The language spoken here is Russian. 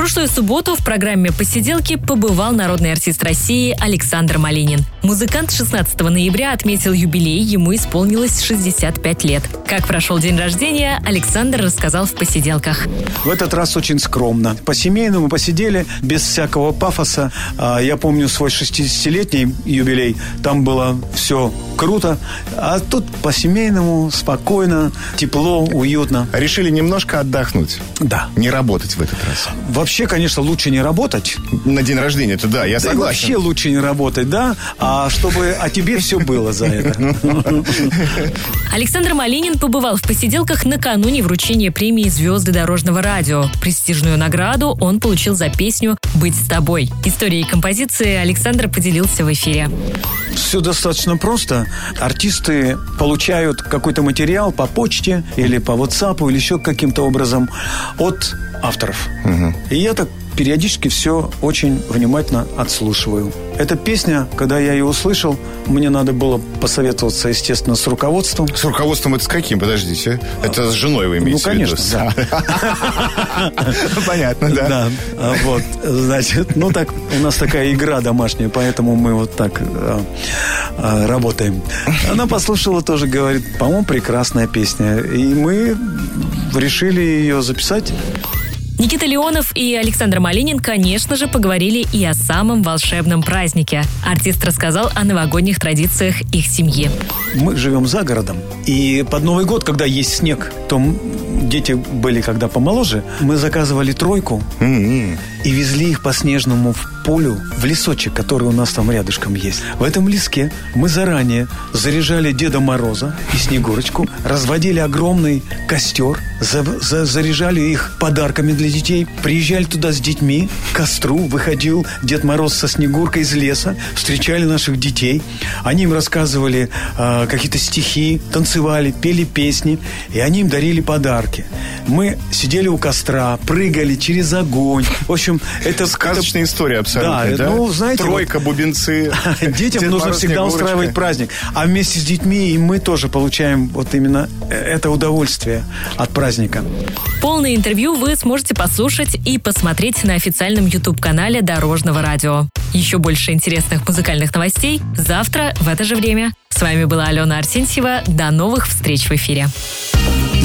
В прошлую субботу в программе «Посиделки» побывал народный артист России Александр Малинин. Музыкант 16 ноября отметил юбилей, ему исполнилось 65 лет. Как прошел день рождения, Александр рассказал в «Посиделках». В этот раз очень скромно. По-семейному посидели, без всякого пафоса. А, Я помню свой 60-летний юбилей, там было все круто. А тут по-семейному, спокойно, тепло, уютно. Решили немножко отдохнуть. Да. Не работать в этот раз. Вообще, конечно, лучше не работать. На день рождения, это да, я Да и согласен. вообще лучше не работать, да? А чтобы о тебе все было за это. Александр Малинин побывал в посиделках накануне вручения премии «Звезды дорожного радио». Престижную награду он получил за песню «Быть с тобой». Историей композиции Александр поделился в эфире. Все достаточно просто. Артисты получают какой-то материал по почте или по WhatsApp или еще каким-то образом от авторов. И я так периодически все очень внимательно отслушиваю. Эта песня, когда я ее услышал, мне надо было посоветоваться, естественно, с руководством. С руководством это с каким? Подождите. Это с женой вы имеете Ну, в виду? конечно, Ну, Понятно, да. Да, а вот, значит, ну так, у нас такая игра домашняя, поэтому мы вот так а, а, работаем. Она послушала тоже, говорит, по-моему, прекрасная песня. И мы решили ее записать. Никита Леонов и Александр Малинин, конечно же, поговорили и о самом волшебном празднике. Артист рассказал о новогодних традициях их семьи. Мы живем за городом. И под Новый год, когда есть снег, то дети были когда помоложе, мы заказывали тройку М-м. И везли их по снежному полю, в лесочек, который у нас там рядышком есть. В этом леске мы заранее заряжали Деда Мороза и Снегурочку, разводили огромный костер, за- за- заряжали их подарками для детей, приезжали туда с детьми, к костру, выходил Дед Мороз со Снегуркой из леса, встречали наших детей, они им рассказывали а, какие-то стихи, танцевали, пели песни, и они им дарили подарки. Мы сидели у костра, прыгали через огонь. В общем, это Сказочная история абсолютно, Да, да? ну, знаете, Тройка, бубенцы. Детям Дед нужно Мороз, всегда Снегурочка. устраивать праздник. А вместе с детьми и мы тоже получаем вот именно э, это удовольствие от праздника. Полное интервью вы сможете послушать и посмотреть на официальном YouTube-канале Дорожного радио. Еще больше интересных музыкальных новостей завтра в это же время. С вами была Алена Арсентьева. До новых встреч в эфире.